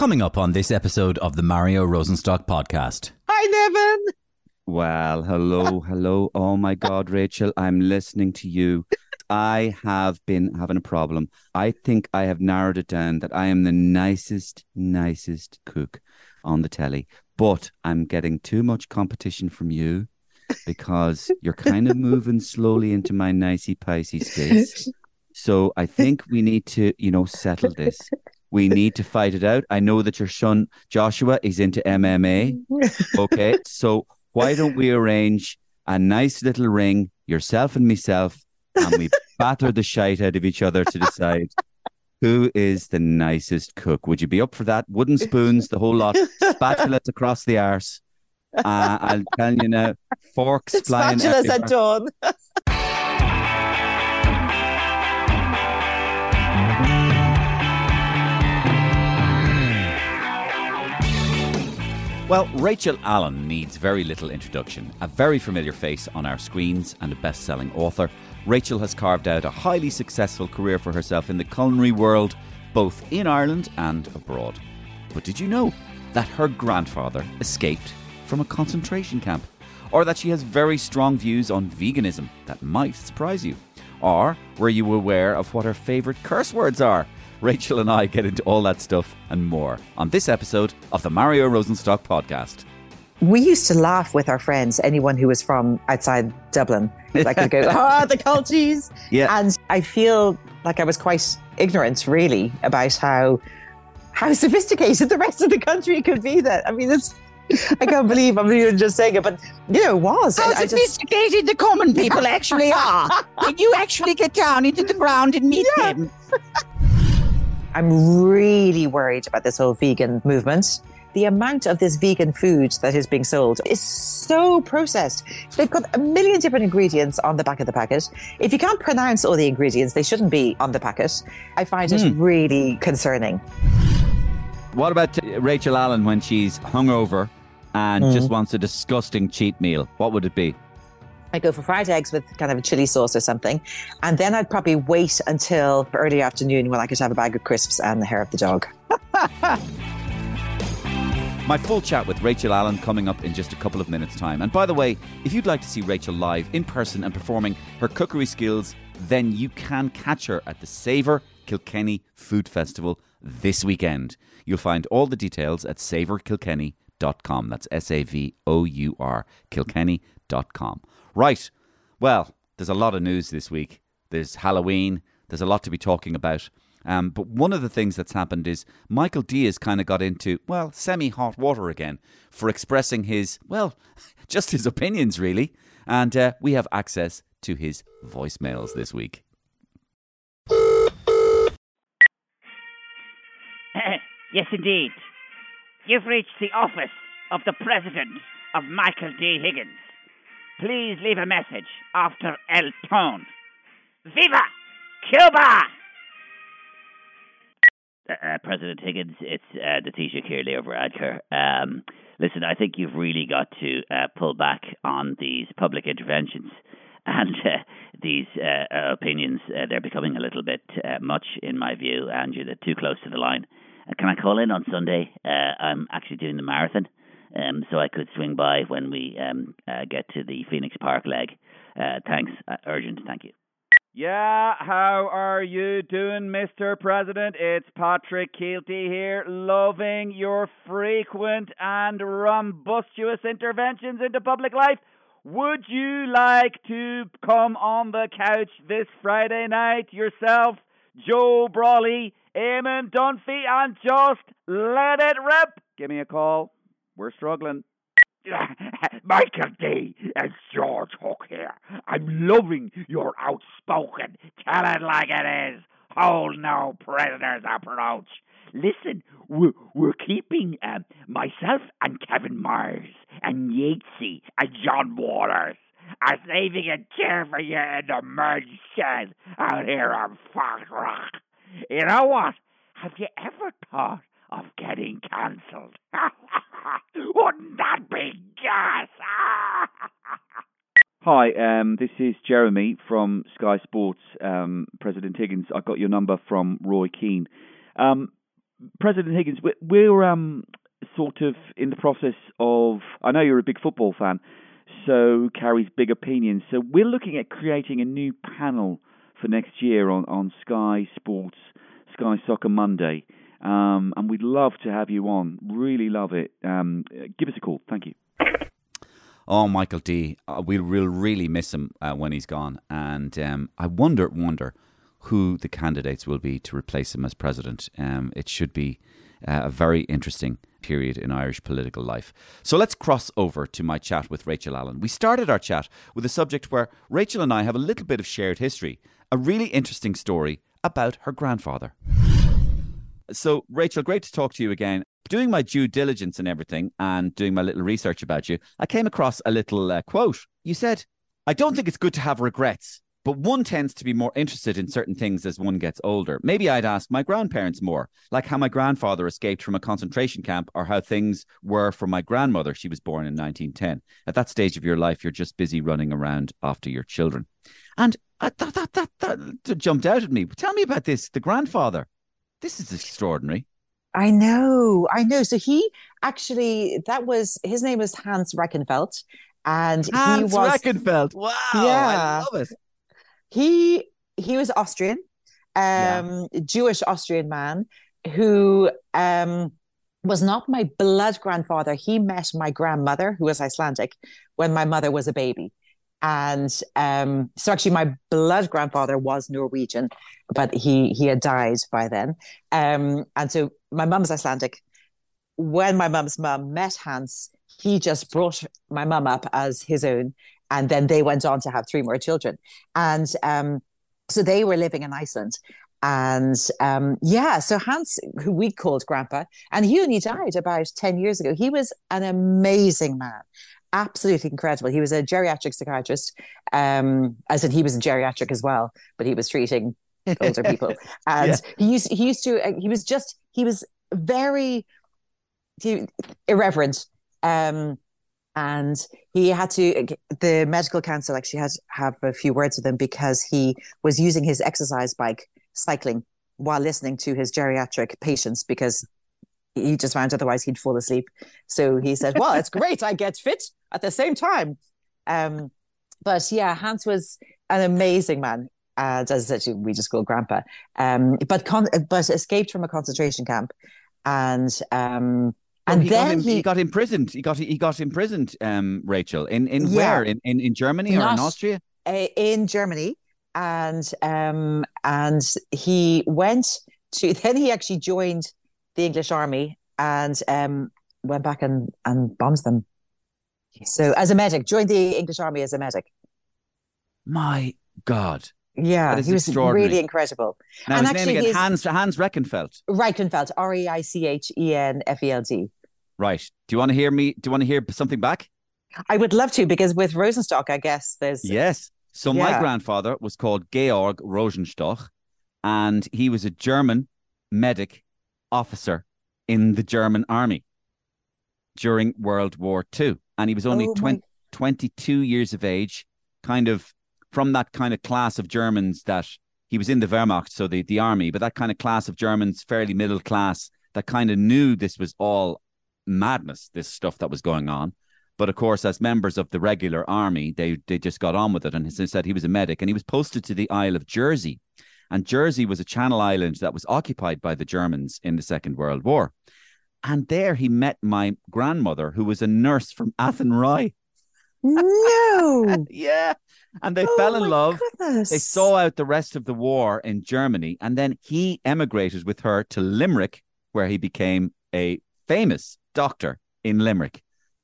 Coming up on this episode of the Mario Rosenstock podcast. Hi, Nevin. Well, hello, hello. Oh my God, Rachel, I'm listening to you. I have been having a problem. I think I have narrowed it down that I am the nicest, nicest cook on the telly, but I'm getting too much competition from you because you're kind of moving slowly into my nicey picey space. So I think we need to, you know, settle this. We need to fight it out. I know that your son Joshua is into MMA. Okay, so why don't we arrange a nice little ring, yourself and myself, and we batter the shite out of each other to decide who is the nicest cook? Would you be up for that? Wooden spoons, the whole lot, spatulas across the arse. Uh, I'll tell you now, forks flying. Spatulas everywhere. at dawn. Well, Rachel Allen needs very little introduction. A very familiar face on our screens and a best selling author, Rachel has carved out a highly successful career for herself in the culinary world, both in Ireland and abroad. But did you know that her grandfather escaped from a concentration camp? Or that she has very strong views on veganism that might surprise you? Or were you aware of what her favourite curse words are? Rachel and I get into all that stuff and more on this episode of the Mario Rosenstock podcast. We used to laugh with our friends, anyone who was from outside Dublin. Like they go, ah, the culties. Yeah. And I feel like I was quite ignorant, really, about how how sophisticated the rest of the country could be. That I mean, it's I can't believe I'm even just saying it, but you know, it was. How I- I just- sophisticated the common people actually are. Can you actually get down into the ground and meet them? I'm really worried about this whole vegan movement. The amount of this vegan food that is being sold is so processed. They've got a million different ingredients on the back of the packet. If you can't pronounce all the ingredients, they shouldn't be on the packet. I find it really concerning. What about Rachel Allen when she's hungover and Mm. just wants a disgusting cheat meal? What would it be? I go for fried eggs with kind of a chili sauce or something. And then I'd probably wait until early afternoon when I could have a bag of crisps and the hair of the dog. My full chat with Rachel Allen coming up in just a couple of minutes' time. And by the way, if you'd like to see Rachel live in person and performing her cookery skills, then you can catch her at the Savour Kilkenny Food Festival this weekend. You'll find all the details at savourkilkenny.com. That's S A V O U R, kilkenny.com. Right. Well, there's a lot of news this week. There's Halloween, there's a lot to be talking about. Um, but one of the things that's happened is Michael D has kind of got into, well, semi hot water again for expressing his, well, just his opinions, really. And uh, we have access to his voicemails this week. yes, indeed. You've reached the office of the President of Michael D. Higgins. Please leave a message after El Tone. Viva Cuba! Uh, President Higgins, it's uh, Taoiseach here, Leo Varadkar. Um, listen, I think you've really got to uh, pull back on these public interventions and uh, these uh, uh, opinions. Uh, they're becoming a little bit uh, much, in my view, and you're too close to the line. Uh, can I call in on Sunday? Uh, I'm actually doing the marathon, um, so I could swing by when we um, uh, get to the Phoenix Park leg. Uh, thanks. Uh, urgent. Thank you. Yeah, how are you doing, Mr. President? It's Patrick Kielty here, loving your frequent and rumbustious interventions into public life. Would you like to come on the couch this Friday night yourself, Joe Brolly, Eamon Dunphy, and just let it rip? Give me a call. We're struggling. Michael D. It's George Hook here. I'm loving your outspoken, tell it like it is, hold no prisoners approach. Listen, we're, we're keeping um, myself and Kevin Myers and Yatesy and John Waters are saving a chair for you in the merge shed out here on Foxrock. You know what? Have you ever thought of getting cancelled? Wouldn't that be gas? Hi, um, this is Jeremy from Sky Sports. Um, President Higgins, I got your number from Roy Keane. Um, President Higgins, we're, we're um, sort of in the process of. I know you're a big football fan, so carries big opinions. So we're looking at creating a new panel for next year on, on Sky Sports, Sky Soccer Monday. Um, and we'd love to have you on. Really love it. Um, give us a call. Thank you. Oh, Michael D. Uh, we'll, we'll really miss him uh, when he's gone. And um, I wonder, wonder who the candidates will be to replace him as president. Um, it should be uh, a very interesting period in Irish political life. So let's cross over to my chat with Rachel Allen. We started our chat with a subject where Rachel and I have a little bit of shared history, a really interesting story about her grandfather. So, Rachel, great to talk to you again. Doing my due diligence and everything and doing my little research about you, I came across a little uh, quote. You said, I don't think it's good to have regrets, but one tends to be more interested in certain things as one gets older. Maybe I'd ask my grandparents more, like how my grandfather escaped from a concentration camp or how things were for my grandmother. She was born in 1910. At that stage of your life, you're just busy running around after your children. And uh, that, that, that, that jumped out at me. Tell me about this, the grandfather. This is extraordinary. I know, I know. So he actually, that was his name was Hans Reichenfeld, and Hans he was Reichenfeld. Wow, Yeah. I love it. he he was Austrian, um, Jewish Austrian man who um was not my blood grandfather. He met my grandmother, who was Icelandic, when my mother was a baby. And um, so actually my blood grandfather was Norwegian, but he he had died by then. Um, and so my mum's Icelandic. When my mum's mum met Hans, he just brought my mum up as his own, and then they went on to have three more children. And um, so they were living in Iceland. And um, yeah, so Hans, who we called Grandpa, and he only died about 10 years ago. He was an amazing man, absolutely incredible. He was a geriatric psychiatrist, um, as in he was a geriatric as well, but he was treating older people. And Yeah. he used he used to uh, he was just he was very he, irreverent. Um, and he had to the medical council actually had to have a few words with him because he was using his exercise bike cycling while listening to his geriatric patients because he just found otherwise he'd fall asleep so he said well it's great i get fit at the same time um but yeah hans was an amazing man and as i said we just call grandpa um but con- but escaped from a concentration camp and um Oh, and he got then him, he, he got imprisoned. He got he got imprisoned. Um, Rachel in in Yeah. where in, in in Germany or in Austria? uh, in Germany, and um, and he went to. Then he actually joined the English army and um, went back and and bombs them. So as a medic, joined the English army as a medic. My God! Yeah, he was really incredible. Now And his name actually again, his- Hans Hans Reckenfeld. Reichenfeld, R E I C H E N F E L D. Right. Do you want to hear me? Do you want to hear something back? I would love to because with Rosenstock, I guess there's Yes. So my grandfather was called Georg Rosenstock, and he was a German medic officer in the German army during World War II. And he was only Oh, 20, 22 years of age, kind of from that kind of class of Germans that he was in the Wehrmacht, so the, the army, but that kind of class of Germans, fairly middle class, that kind of knew this was all madness, this stuff that was going on. But of course, as members of the regular army, they they just got on with it. And he said he was a medic, and he was posted to the Isle of Jersey, and Jersey was a Channel island that was occupied by the Germans in the Second World War. And there he met my grandmother, who was a nurse from Athenry. no. Yeah, and they Oh, fell in love. goodness. They saw out the rest of the war in Germany, and then he emigrated with her to Limerick, where he became a famous doctor in Limerick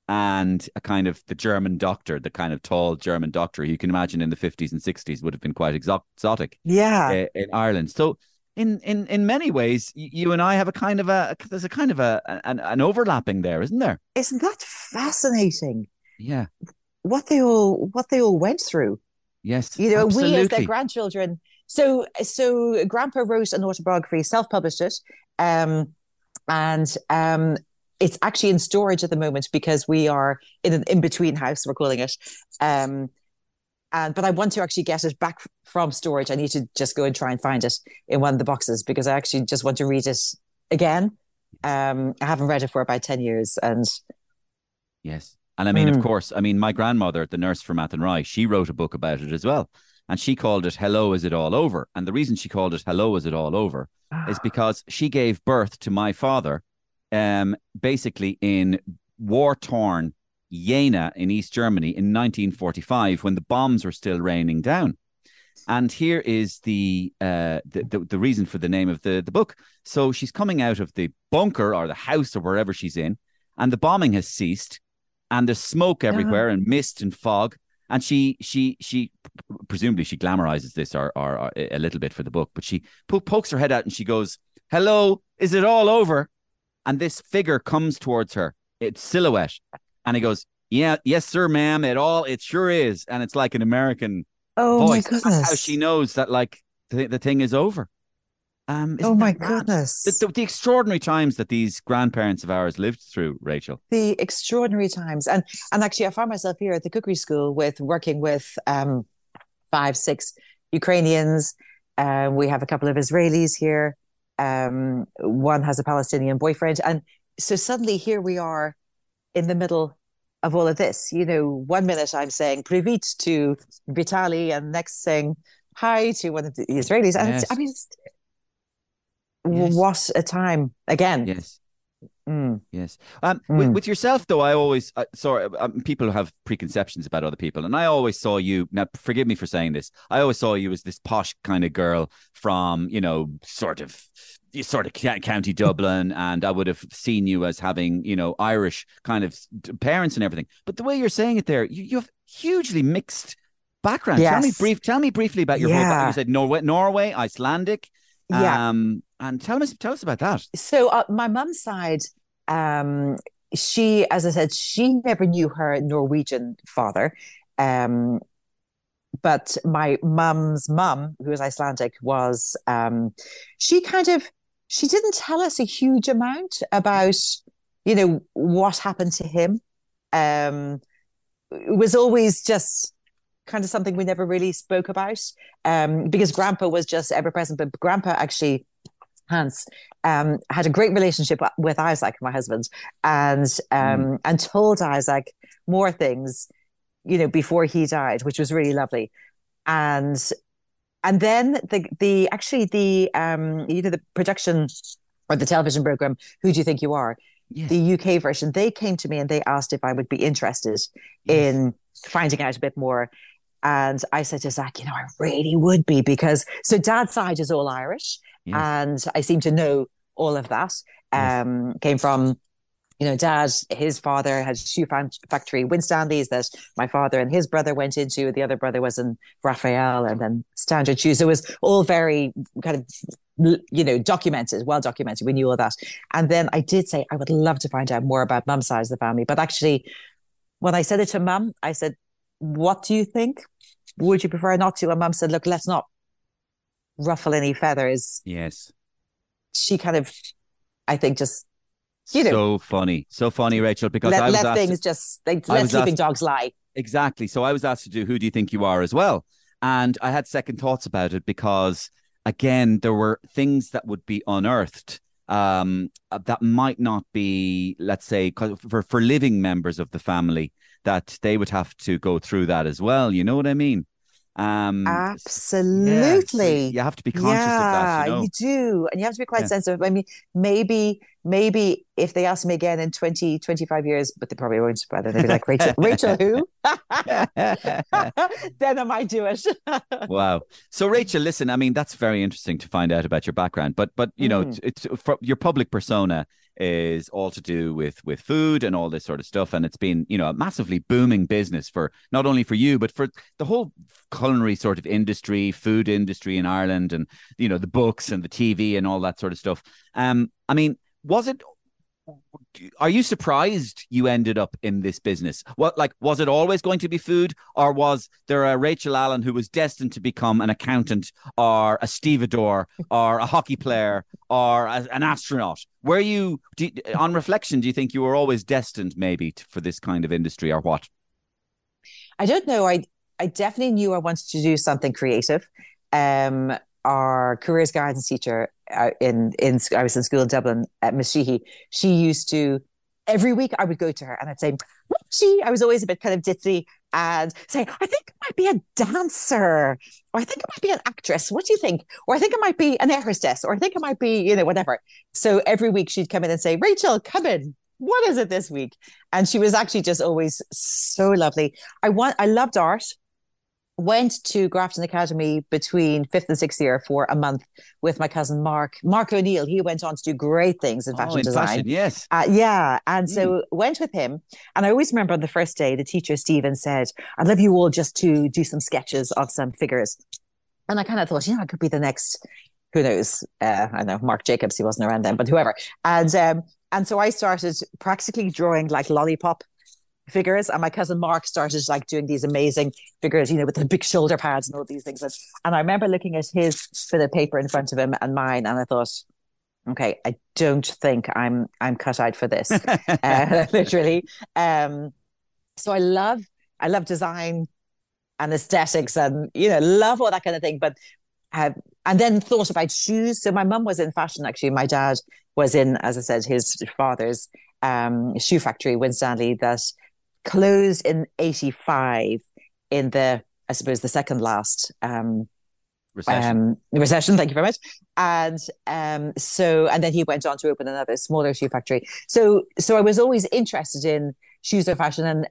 and a kind of the German doctor, the kind of tall German doctor you can imagine in the 50s and 60s would have been quite exotic Yeah. uh, in Ireland. So, in, in, in many ways, you and I have a kind of a there's a kind of a an, an overlapping there, isn't there? Isn't that fascinating? Yeah. What they all what they all went through. Yes. you know we as their grandchildren so so grandpa wrote an autobiography self-published it um and um it's actually in storage at the moment because we are in an in-between house we're calling it um and but i want to actually get it back from storage i need to just go and try and find it in one of the boxes because i actually just want to read it again Um, I haven't read it for about 10 years. And Yes. And I mean, of Mm. course, I mean, my grandmother, the nurse from Athenry, she wrote a book about it as well. And she called it Hello, Is It All Over? And the reason she called it Hello, Is It All Over is because she gave birth to my father um, basically in war torn Jena in East Germany in 1945 when the bombs were still raining down. And here is the, uh, the, the the reason for the name of the, the book. So she's coming out of the bunker or the house or wherever she's in, and the bombing has ceased, and there's smoke everywhere and mist and fog. And she she she presumably she glamorizes this or, or, or a little bit for the book, but she po- pokes her head out and she goes, "Hello, is it all over?" And this figure comes towards her. It's silhouette, and he goes, "Yeah, yes, sir, ma'am. It all it sure is." And it's like an American oh voice. my That's goodness. how she knows that like the, the thing is over. Um, oh my goodness. The, the, the extraordinary times that these grandparents of ours lived through, Rachel. the extraordinary times and and actually i found myself here at the cookery school with working with um five six ukrainians um we have a couple of israelis here um one has a palestinian boyfriend and so suddenly here we are in the middle of all of this you know one minute i'm saying privit to vitali and next saying hi to one of the israelis and Yes. i mean Yes. what a time again Yes. Mm. Yes. Um, with, Mm. with yourself, though, I always, uh, sorry, um, people have preconceptions about other people. And I always saw you, now forgive me for saying this, I always saw you as this posh kind of girl from, you know, sort of, sort of county Dublin. And I would have seen you as having, you know, Irish kind of parents and everything. But the way you're saying it there, you, you have hugely mixed background. Tell me brief, tell me briefly about your whole, back- Yeah. you said Norway, Norway, Icelandic. Yeah. Um, and tell us, tell us about that. so uh, my mum's side um she as i said she never knew her norwegian father. Um but my mum's mum who was icelandic was um she kind of she didn't tell us a huge amount about you know what happened to him. Um it was always just kind of something we never really spoke about. Um because grandpa was just ever present but grandpa actually Hans um, had a great relationship with Isaac, my husband, and um, and told Isaac more things, you know, before he died, which was really lovely. And and then the the actually the um, you know the production or the television program, Who Do You Think You Are? Yes. The UK version, they came to me and they asked if I would be interested in finding out a bit more. And I said to Zach, you know, I really would be because so dad's side is all Irish Yes. and I seem to know all of that. Yes. Um, came from, you know, dad, his father had shoe fan- factory, Winstanley's, that my father and his brother went into. The other brother was in Raphael and then Standard Shoes. It was all very kind of, you know, documented, well documented. We knew all that. And then I did say, I would love to find out more about mum's side of the family. But actually, when I said it to mum, I said, what do you think? Would you prefer not to? And mum said, look, let's not ruffle any feathers Yes. she kind of, I think, just you know, so funny, so funny, Rachel. Because let, I was let things just like I let sleeping asked- dogs lie. exactly. So I was asked to do "Who do you think you are?" as well, and I had second thoughts about it because, again, there were things that would be unearthed um, uh, that might not be, let's say, for for living members of the family that they would have to go through that as well. You know what I mean? Um, yeah, so Absolutely. you have to be conscious of that. You know? do. And you have to be quite Yeah. sensitive. I mean, maybe, maybe if they ask me again in 20, 25 years, but they probably won't, but then they'll be like, Rachel, Rachel, who? then I might do it. wow. So Rachel, listen, I mean that's very interesting to find out about your background, but but you know, Mm. it's, it's for, your public persona is all to do with with food and all this sort of stuff and it's been, you know, a massively booming business for not only for you but for the whole culinary sort of industry, food industry in Ireland and you know, the books and the TV and all that sort of stuff. Um I mean, was it are you surprised you ended up in this business? What like was it always going to be food, or was there a Rachel Allen who was destined to become an accountant, or a stevedore, or a hockey player, or a, an astronaut? Were you, do, on reflection, do you think you were always destined maybe to, for this kind of industry, or what? I don't know. I I definitely knew I wanted to do something creative. Um, our careers guidance teacher uh, in in I was in school in Dublin at Miss Sheehy. She used to every week I would go to her and I'd say, she, I was always a bit kind of ditzy and say, I think I might be a dancer, or I think I might be an actress. What do you think? Or I think I might be an air hostess, or I think I might be, you know, whatever. So every week she'd come in and say, Rachel, come in. What is it this week? And she was actually just always so lovely. I want, I loved art went to Grafton Academy between fifth and sixth year for a month with my cousin Mark. Mark O'Neill, he went on to do great things in Oh, fashion in design. fashion, yes. Uh, yeah. And so went with him. And I always remember on the first day, the teacher, Stephen, said, I'd love you all just to do some sketches of some figures. And I kind of thought, you know, I could be the next, who knows? Uh, I know, Marc Jacobs, he wasn't around then, but whoever. And, um, and so I started practically drawing like lollipop figures. And my cousin Mark started like doing these amazing figures, you know, with the big shoulder pads and all these things. And, and I remember looking at his bit of paper in front of him and mine, and I thought, okay, I don't think I'm I'm cut out for this. uh, literally. Um, so I love I love design and aesthetics and you know love all that kind of thing. But uh, and then thought about shoes. So my mum was in fashion actually. My dad was in, as I said, his father's um, shoe factory, Winstanley, that closed in '85 in the I suppose the second last um, Recession. um, recession. Thank you very much. And um, so, and then he went on to open another smaller shoe factory. So, so I was always interested in shoes or fashion, and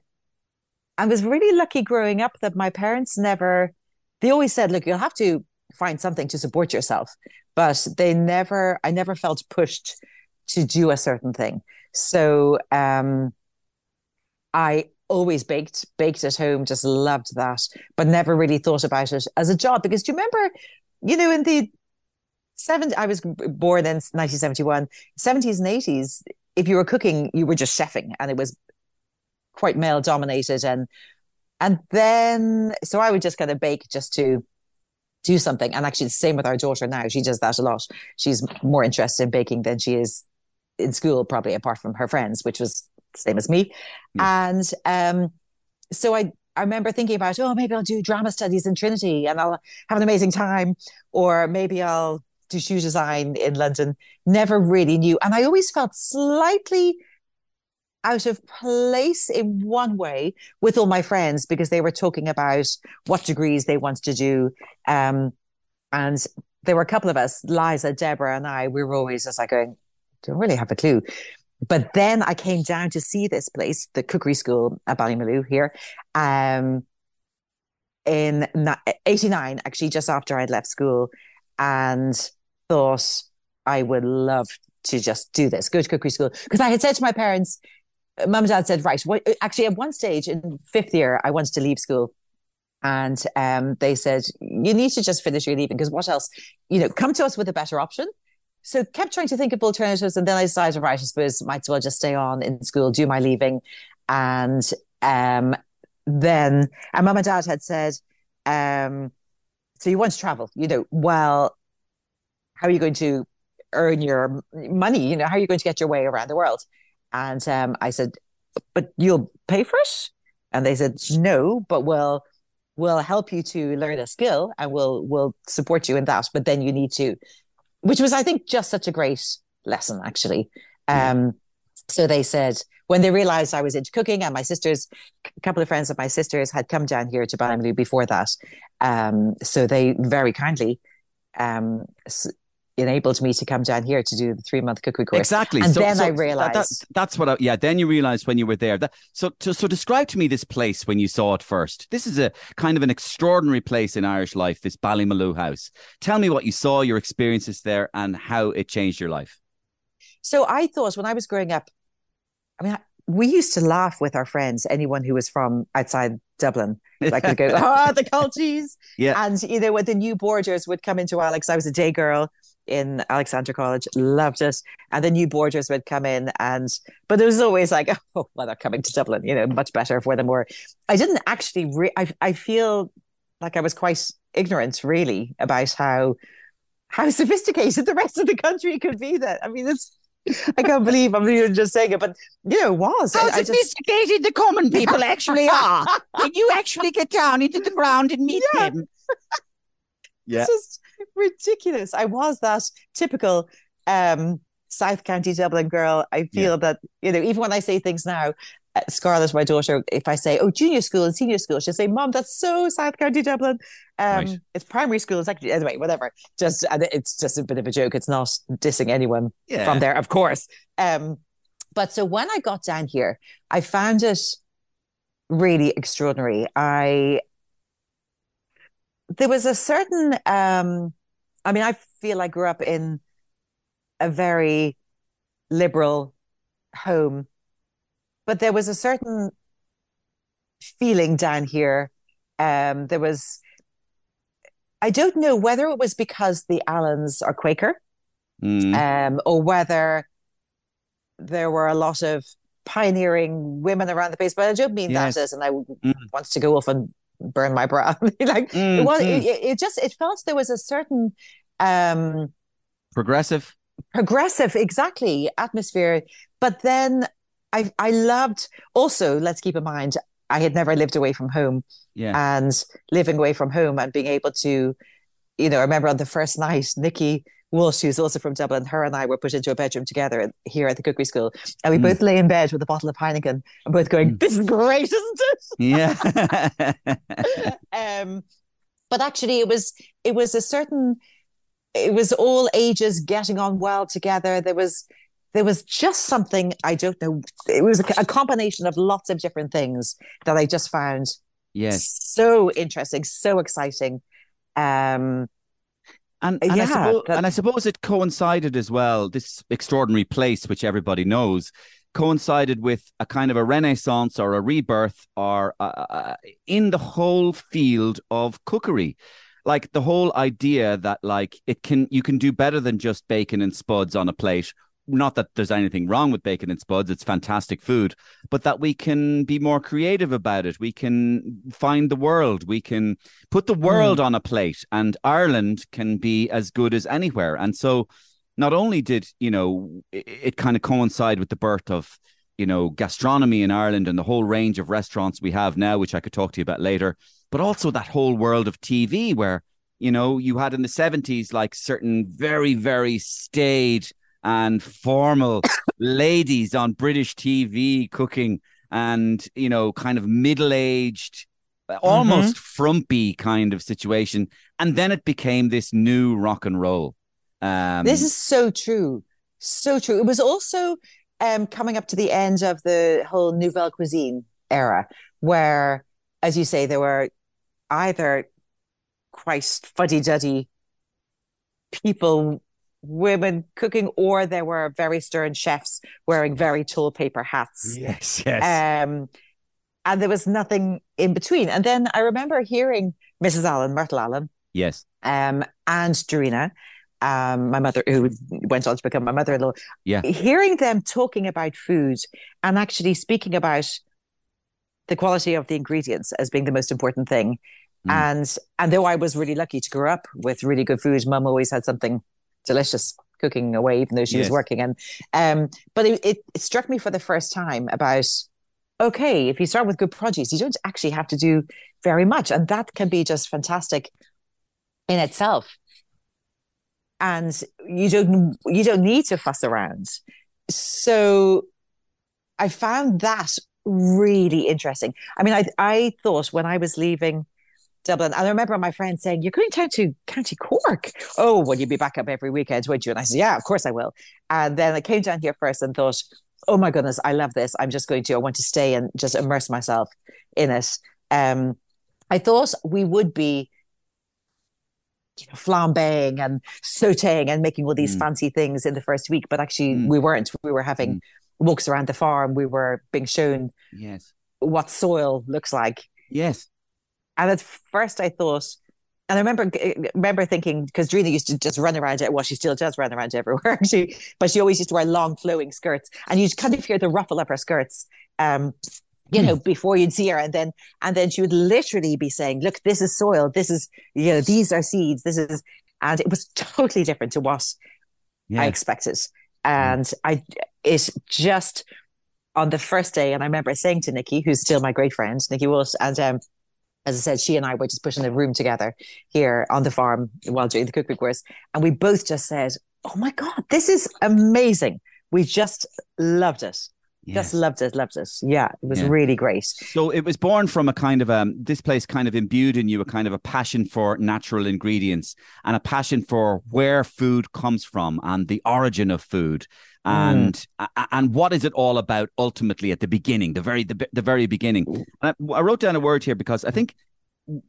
I was really lucky growing up that my parents never. They always said, "Look, you'll have to find something to support yourself," but they never. I never felt pushed to do a certain thing. So, um, I always baked, baked at home, just loved that, but never really thought about it as a job. Because do you remember, you know, in the 70s, I was born in 1971, 70s and 80s, if you were cooking, you were just chefing and it was quite male dominated. And, and then, so I would just kind of bake just to do something. And actually, the same with our daughter now. She does that a lot. She's more interested in baking than she is in school, probably apart from her friends, which was same as me. And um, so I, I remember thinking about, oh, maybe I'll do drama studies in Trinity and I'll have an amazing time, or maybe I'll do shoe design in London. Never really knew, and I always felt slightly out of place in one way with all my friends because they were talking about what degrees they wanted to do, um, and there were a couple of us, Liza, Deborah, and I. We were always just like going, don't really have a clue. But then I came down to see this place, the cookery school at Ballymaloe here, um, in 89, actually, just after I'd left school, and thought I would love to just do this, go to cookery school. Because I had said to my parents, mum and dad said, right, what, actually, at one stage in fifth year, I wanted to leave school. And um, they said, you need to just finish your leaving because what else? You know, come to us with a better option so kept trying to think of alternatives and then i decided right i suppose might as well just stay on in school do my leaving. And um, then and mum and dad had said um, so you want to travel you know well how are you going to earn your money? You know how are you going to get your way around the world? And um, i said but you'll pay for it? And they said no but we'll we'll help you to learn a skill and we'll we'll support you in that but then you need to which was, I think, just such a great lesson, actually. Um, so they said when they realized I was into cooking, and my sisters, a couple of friends of my sisters, had come down here to Ballymaloe before that. Um, so they very kindly um, enabled me to come down here to do the three month cookery course. Exactly. And So- then so I realized. that- that's what. I, yeah. Then you realized when you were there. That, so, so, so describe to me this place when you saw it first. This is a kind of an extraordinary place in Irish life. This Ballymaloe House. Tell me what you saw, your experiences there, and how it changed your life. So I thought when I was growing up, I mean, we used to laugh with our friends, anyone who was from outside Dublin. Like we go, ah, the culties. Yeah. And, you know, when the new boarders would come into Alex, I was a day girl in Alexandra College, loved it. And the new boarders would come in and, but it was always like, oh, well, they're coming to Dublin, you know, much better for them. Or I didn't actually, re- I, I feel like I was quite ignorant really about how, how sophisticated the rest of the country could be that. I mean, it's, I can't believe I'm even just saying it, but you know, it was. How I, I just, sophisticated the common people actually are. Can you actually get down into the ground and meet them? Yeah. it's just ridiculous. I was that typical um, South County Dublin girl. I feel yeah. that, you know, even when I say things now, uh, Scarlett, my daughter, if I say, oh, junior school and senior school, she'll say, Mom, that's so South County Dublin. Um, right. It's primary school, it's actually, anyway, whatever. Just, and it's just a bit of a joke. It's not dissing anyone yeah. from there, of course. Um, but so when I got down here, I found it really extraordinary. I, there was a certain, um, I mean, I feel I grew up in a very liberal home but there was a certain feeling down here. Um, there was, I don't know whether it was because the Allens are Quaker, mm. um, or whether there were a lot of pioneering women around the place. But I don't mean yes. that as, and I mm. wants to go off and burn my bra. like mm, it was, mm. it, it, just it felt there was a certain um progressive, progressive, exactly atmosphere. But then I I loved also, let's keep in mind, I had never lived away from home. Yeah. And living away from home and being able to, you know, I remember on the first night, Nikki Walsh, who's also from Dublin, her and I were put into a bedroom together here at the cookery school. And we mm. both lay in bed with a bottle of Heineken and both going, mm. This is great, isn't it? Yeah. um, but actually it was it was a certain it was all ages getting on well together. There was there was just something I don't know. It was a, a combination of lots of different things that I just found yes so interesting, so exciting. Um, and, and, yeah, I suppose, and I suppose it coincided as well. This extraordinary place, which everybody knows, coincided with a kind of a renaissance or a rebirth, or uh, uh, in the whole field of cookery like the whole idea that like it can you can do better than just bacon and spuds on a plate not that there's anything wrong with bacon and spuds it's fantastic food but that we can be more creative about it. We can find the world. We can put the world mm. on a plate and ireland can be as good as anywhere. And so not only did you know it, it kind of coincide with the birth of you know gastronomy in ireland and the whole range of restaurants we have now which i could talk to you about later but also that whole world of tv where you know you had in the 70s like certain very very staid and formal ladies on British TV cooking and, you know, kind of middle aged, almost mm-hmm. frumpy kind of situation. And then it became this new rock and roll. Um, this is so true. So true. It was also um, coming up to the end of the whole Nouvelle Cuisine era, where, as you say, there were either quite fuddy duddy people women cooking, or there were very stern chefs wearing very tall paper hats. Yes, yes. Um, and there was nothing in between. And then I remember hearing Mrs. Allen, Myrtle Allen. Yes. Um, and Darina, um, my mother, who went on to become my mother in law. Yeah. Hearing them talking about food and actually speaking about the quality of the ingredients as being the most important thing. Mm. And and though I was really lucky to grow up with really good food, mum always had something delicious cooking away, even though she yes. was working. And um, but it, it, it struck me for the first time about okay, if you start with good produce, you don't actually have to do very much, and that can be just fantastic in itself. And you don't you don't need to fuss around. So I found that really interesting. I mean, I I thought when I was leaving Dublin. And I remember my friend saying, You're going down to County Cork. Oh, will you'd be back up every weekend, would you? And I said, Yeah, of course I will. And then I came down here first and thought, Oh my goodness, I love this. I'm just going to, I want to stay and just immerse myself in it. Um, I thought we would be you know, flambeing and sauteing and making all these mm. fancy things in the first week, but actually mm. we weren't. We were having mm. walks around the farm. We were being shown yes what soil looks like. Yes. And at first, I thought, and I remember remember thinking because Darina used to just run around it. Well, she still does run around everywhere, actually, but she always used to wear long flowing skirts, and you'd kind of hear the ruffle of her skirts. Um, you know, before you'd see her, and then and then she would literally be saying, "Look, this is soil. This is you know, these are seeds. This is," and it was totally different to what yeah. I expected, and mm. I it just on the first day, and I remember saying to Nikki, who's still my great friend, Nikki Walsh, and um, as I said, she and I were just put in a room together here on the farm while doing the cookery course. And we both just said, Oh my God, this is amazing. We just loved it. Just loved it, loved it. Yeah, it was Yeah. really great. So it was born from a kind of um this place kind of imbued in you a kind of a passion for natural ingredients and a passion for where food comes from and the origin of food and a- a- and what is it all about ultimately at the beginning the very the, the very beginning. And I, I wrote down a word here because I think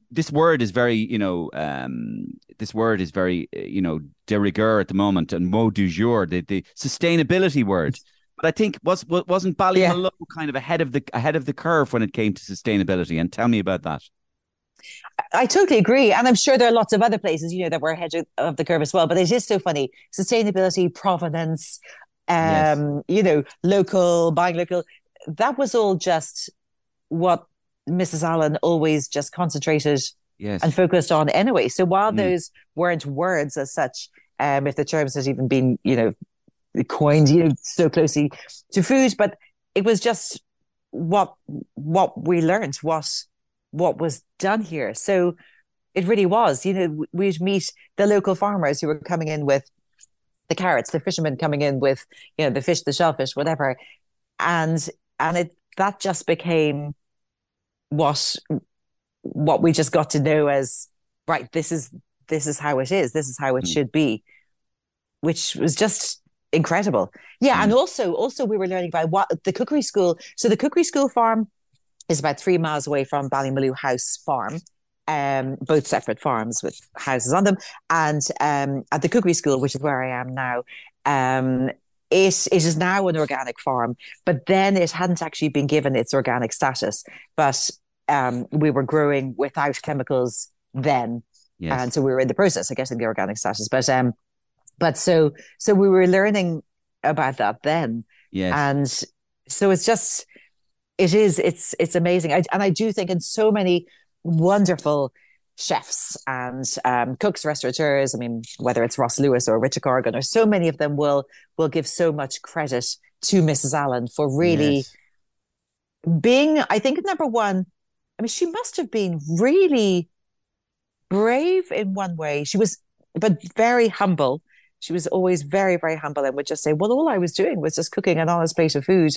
this word is very you know um this word is very uh, you know de rigueur at the moment and mot du jour the the sustainability word. But I think was wa- wasn't Ballymaloe kind of ahead of the ahead of the curve when it came to sustainability. And tell me about that. I totally agree. And I'm sure there are lots of other places, you know, that were ahead of- of the curve as well. But it is so funny. Sustainability, provenance, um, you know, local, buying local. That was all just what Mrs. Allen always just concentrated Yes. and focused on anyway. So while Mm. those weren't words as such, um, if the terms had even been, you know, coined, you know, so closely to food, but it was just what what we learned, what what was done here. So it really was, you know, we'd meet the local farmers who were coming in with the carrots, the fishermen coming in with, you know, the fish, the shellfish, whatever. And and it that just became what what we just got to know as right this is this is how it is this is how it Mm. should be which was just incredible yeah and also also we were learning about what the cookery school so the cookery school farm is about three miles away from Ballymaloe House Farm um both separate farms with houses on them and um at the cookery school which is where I am now um it, it is now an organic farm, but then it hadn't actually been given its organic status. But um, we were growing without chemicals then, yes. and so we were in the process I guess, of getting the organic status. But um, but so so we were learning about that then, yes. and so it's just it is it's it's amazing. I, and I do think in so many wonderful chefs and um, cooks, restaurateurs. I mean, whether it's Ross Lewis or Richard Corrigan, or so many of them will will give so much credit to Mrs. Allen for really Yes. being. I think number one. I mean, she must have been really brave in one way. She was, but very humble. She was always very, very humble and would just say, "Well, all I was doing was just cooking an honest plate of food,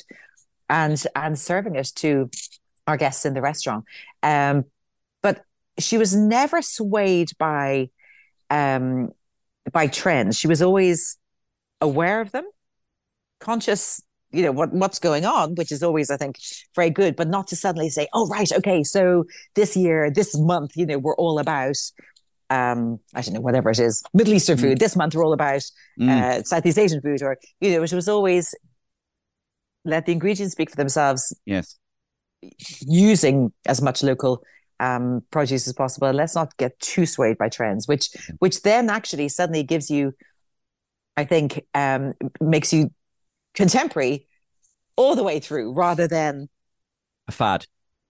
and and serving it to our guests in the restaurant." Um, she was never swayed by um by trends. She was always aware of them, conscious, you know, what what's going on, which is always, I think, very good, but not to suddenly say, oh right, okay, so this year, this month, you know, we're all about um, I don't know, whatever it is, Middle Eastern food. This month we're all about Mm. uh, Southeast Asian food, or you know, it was always let the ingredients speak for themselves yes. using as much local um, produce as possible. Let's not get too swayed by trends, which which then actually suddenly gives you, I think, um, makes you contemporary all the way through, rather than A fad.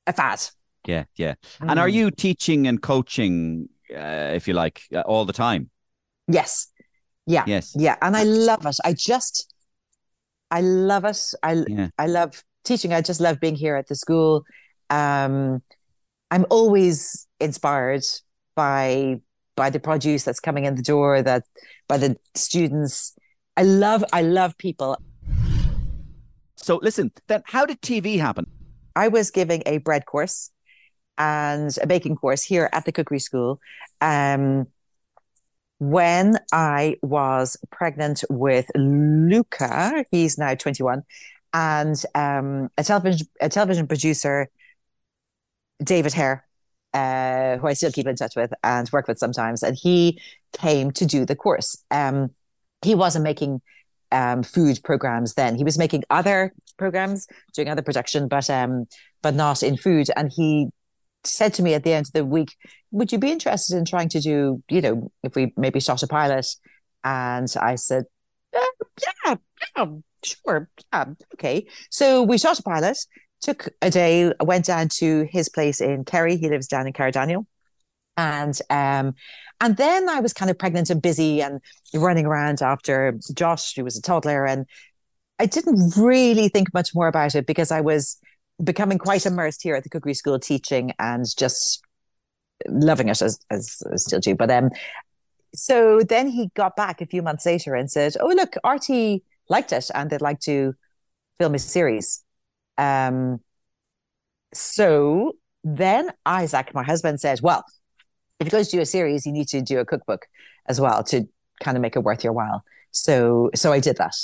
a fad. Yeah. Yeah. And are Mm. you teaching and coaching, uh, if you like, uh, all the time? Yes, yeah, Yes. yeah, and I love it. I just, I love it. I Yeah. I love teaching. I just love being here at the school. Um, I'm always inspired by by the produce that's coming in the door. That by the students. I love I love people. So listen, then how did TV happen? I was giving a bread course and a baking course here at the cookery school. Um, when I was pregnant with Luca, he's now 21, and um, a television a television producer, David Hare, uh, who I still keep in touch with and work with sometimes, and he came to do the course. Um, he wasn't making um, food programs then; he was making other programs, doing other production, but um, but not in food. And he said to me at the end of the week, "Would you be interested in trying to do, you know, if we maybe shot a pilot?" And I said, "Uh, "Yeah, yeah, sure, yeah, okay." So we shot a pilot. Took a day. Went down to his place in Kerry. He lives down in Caherdaniel, and um, and then I was kind of pregnant and busy and running around after Josh, who was a toddler, and I didn't really think much more about it because I was becoming quite immersed here at the cookery school teaching and just loving it as, as, as still do. But um, so then he got back a few months later and said, "Oh, look, RTÉ liked it and they'd like to film a series." Um, so then Isaac, my husband, says, "Well, if you're going to do a series, you need to do a cookbook as well to kind of make it worth your while." So, so I did that,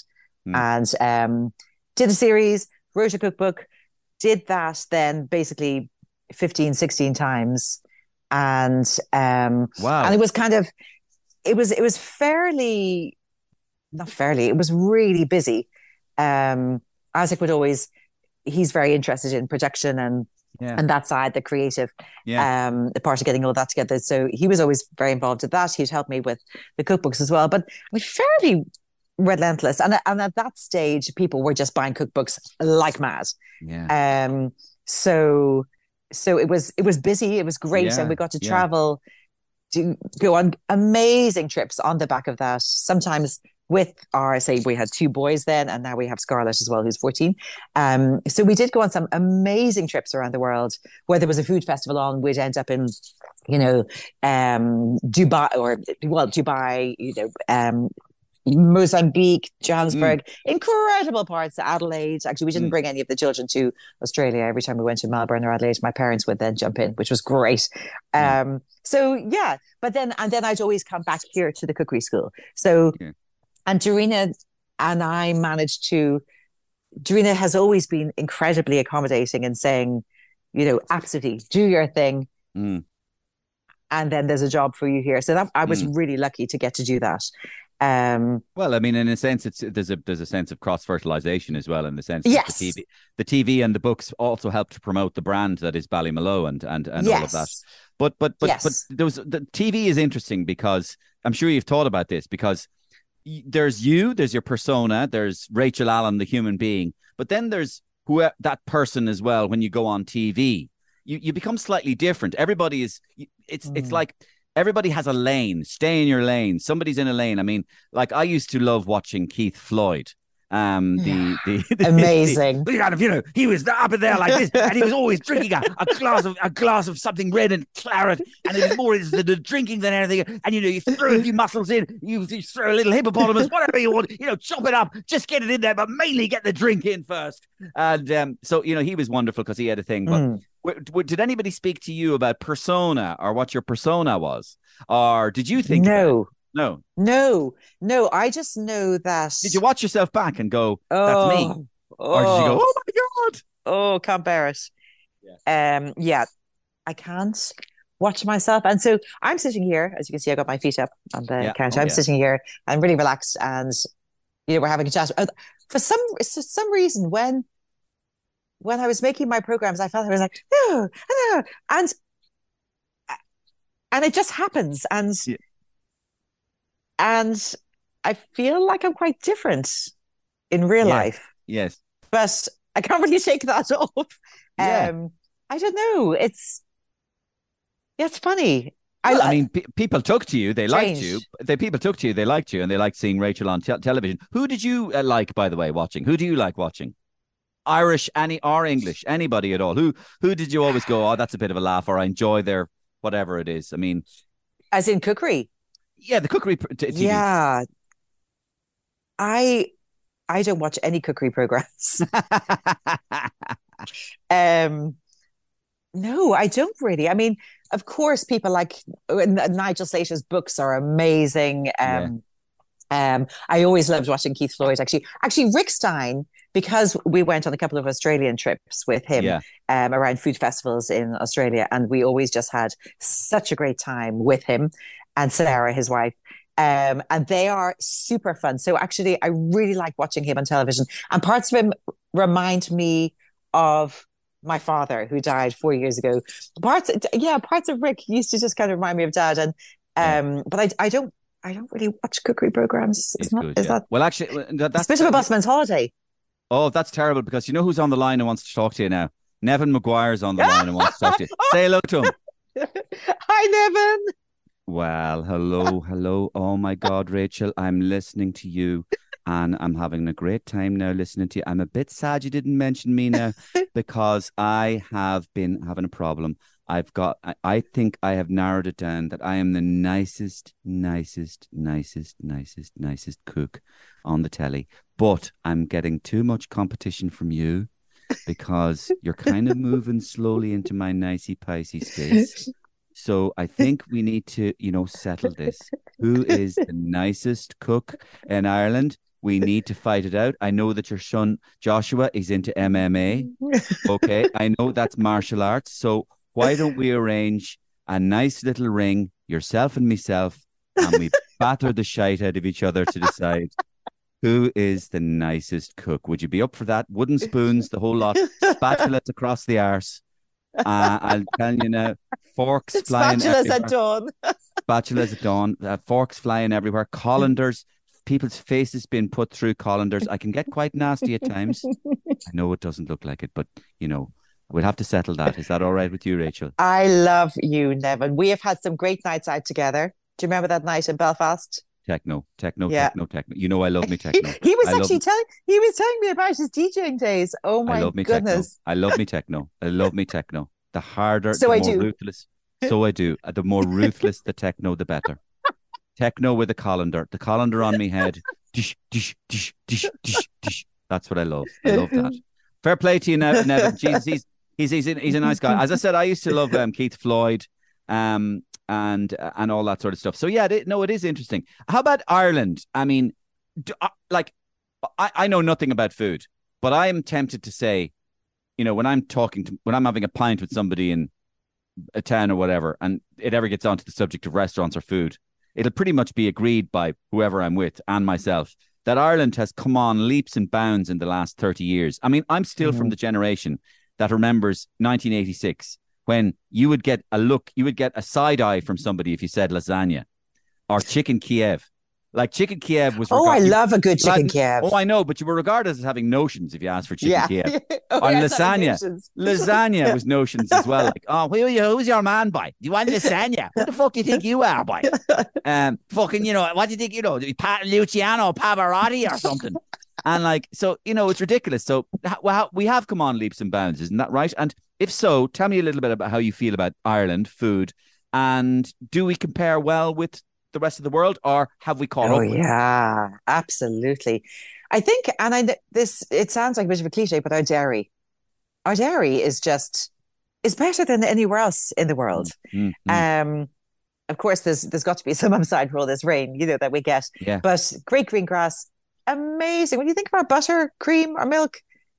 Mm. and um, did a series, wrote a cookbook, did that then basically 15, 16 times, and um, Wow. and it was kind of it was it was fairly not fairly it was really busy um isaac would always he's very interested in production and Yeah. and that side the creative Yeah. um the part of getting all that together so he was always very involved in that he'd help me with the cookbooks as well but mean, fairly relentless and and at that stage people were just buying cookbooks like mad yeah. um, so so it was it was busy. It was great, Yeah, and we got to travel, to go on amazing trips on the back of that. Sometimes with our say we had two boys then, and now we have Scarlett as well, who's fourteen. Um, so we did go on some amazing trips around the world. Where there was a food festival on, we'd end up in, you know, um, Dubai or well, Dubai, you know, um, Mozambique, Johannesburg, incredible parts. Adelaide. Actually, we didn't Mm. bring any of the children to Australia. Every time we went to Melbourne or Adelaide, my parents would then jump in, which was great. Yeah. Um, so yeah, but then and then I'd always come back here to the cookery school. So, Yeah. And Darina and I managed to. Darina has always been incredibly accommodating and saying, you know, absolutely do your thing, Mm. and then there's a job for you here. So that I was Mm. really lucky to get to do that. Um, Well, I mean, in a sense, it's there's a there's a sense of cross fertilization as well, in the sense that Yes. the TV, the TV and the books also help to promote the brand that is Ballymaloe and and and all of that. But but but Yes. but there was the TV is interesting because I'm sure you've thought about this because there's you, there's your persona, there's Rachel Allen, the human being, but then there's who that person as well. When you go on TV, you you become slightly different. Everybody is it's it's Mm. like everybody has a lane. Stay in your lane. Somebody's in a lane. I mean, like I used to love watching Keith Floyd. Um, the the, the Amazing. At him, you know, he was up in there like this, and he was always drinking a, a glass of a glass of something red and claret, and it was more the, the drinking than anything. And you know, you throw a few muscles in, you, you throw a little hippopotamus, whatever you want, you know, chop it up, just get it in there, but mainly get the drink in first. and um, so you know he was wonderful because he had a thing. But Mm. w- w- did anybody speak to you about persona or what your persona was, or did you think? no, no. no, no. I just know that. Did you watch yourself back and go, "That's me," Oh, or did you go, oh, "Oh my god"? oh, can't bear it. Um, yeah, I can't watch myself, and so I'm sitting here. As you can see, I got my feet up on the Yeah. couch. Oh, I'm yeah. sitting here. I'm really relaxed, and you know we're having a chat. For some for some reason, when when I was making my programs, I felt I was like, no, no, and and it just happens, and Yeah. And I feel like I'm quite different in real life Yes. but I can't really shake that off. Yeah. Um, I don't know. It's yeah, it's funny. Well, I, I, mean, pe- people took to you. They liked you. They people took to you. They liked you, and they liked seeing Rachel on te- television. Who did you uh, like, by the way, watching? Who do you like watching? Irish, any or English, anybody at all? Who who did you always go? Oh, that's a bit of a laugh, or I enjoy their whatever it is. I mean, as in cookery. Yeah, the cookery t- TV. Yeah, I I don't watch any cookery programs. um, no, I don't really. I mean, of course, people like uh, Nigel Slater's books are amazing. Um, um, I always loved watching Keith Floyd. Actually, actually, Rick Stein, because we went on a couple of Australian trips with him yeah, um, around food festivals in Australia, and we always just had such a great time with him and Sarah, his wife. Um, and they are super fun. So actually, I really like watching him on television, and parts of him remind me of my father who died four years ago. Parts, yeah, parts of Rick used to just kind of remind me of dad, and um, but I, I don't, I don't really watch cookery programs. it's It's not, good. is yeah. that? Well, actually, that, that's a bit of a busman's holiday. Oh, that's terrible because you know who's on the line and wants to talk to you now. Neven Maguire's on the line and wants to talk to you. Say hello to him. Hi, Neven. Well, hello, hello. Oh my God, Rachel, I'm listening to you and I'm having a great time now listening to you. I'm a bit sad you didn't mention me now because I have been having a problem. I've got. I, I think I have narrowed it down that I am the nicest, nicest, nicest, nicest, nicest cook on the telly. But I'm getting too much competition from you because you're kind of moving slowly into my nicey picey space. So I think we need to, you know, settle this. Who is the nicest cook in Ireland? We need to fight it out. I know that your son Joshua is into MMA. Okay. I know that's martial arts. So why don't we arrange a nice little ring, yourself and myself, and we batter the shite out of each other to decide who is the nicest cook. Would you be up for that? Wooden spoons, the whole lot, spatulas across the arse. Uh, I'll tell you now, forks flying Spatulas everywhere. at dawn. Spatulas at dawn, uh, forks flying everywhere, colanders, people's faces being put through colanders. I can get quite nasty at times. I know it doesn't look like it, but you know, we'll have to settle that. Is that all right with you, Rachel? I love you, Neven. We have had some great nights out together. Do you remember that night in Belfast? Techno, techno, Yeah. techno, techno. You know I love me techno. he was I actually telling he was telling me about his DJing days. Oh I my love me goodness. techno. I love me techno. I love me techno. The harder, So the I more do. ruthless. So I do. Uh, The more ruthless the techno, the better. Techno with a colander. The colander on me head. Dish, dish, dish, dish, dish, dish. That's what I love. I love that. Fair play to you, Nev- Neven. Jesus, he's he's he's a, he's a nice guy. As I said, I used to love um, Keith Floyd, um, and uh, and all that sort of stuff. So yeah, it, no, it is interesting. How about Ireland? I mean, do, uh, like, I, I know nothing about food, but I am tempted to say, you know, when I'm talking to when I'm having a pint with somebody in a town or whatever, and it ever gets onto the subject of restaurants or food, it'll pretty much be agreed by whoever I'm with and myself that Ireland has come on leaps and bounds in the last 30 years. I mean, I'm still from the generation that remembers 1986 when you would get a look, you would get a side eye from somebody if you said lasagna or chicken Kiev. Like chicken Kiev was. Oh, I love a good chicken Like- Kiev. Oh, I know, but you were regarded as having notions if you asked for chicken yeah. Kiev. Oh, On lasagna. Lasagna was notions as well. Like, oh, who are you? Who's your man, by? Do you want lasagna? Who the fuck do you think you are, by? Um, fucking, you know, what do you think you know? Pa- Luciano Pavarotti or something? And like, so you know, it's ridiculous. So, well, we have come on leaps and bounds, isn't that right? And if so, tell me a little bit about how you feel about Ireland food, and do we compare well with the rest of the world, or have we caught Oh up? yeah, absolutely. I think, and I this it sounds like a bit of a cliche, but our dairy, our dairy is just is better than anywhere else in the world. Mm, mm. Um, of course, there's there's got to be some upside for all this rain, you know, that we get. Yeah. But great green grass, amazing. When you think about butter, cream, or milk,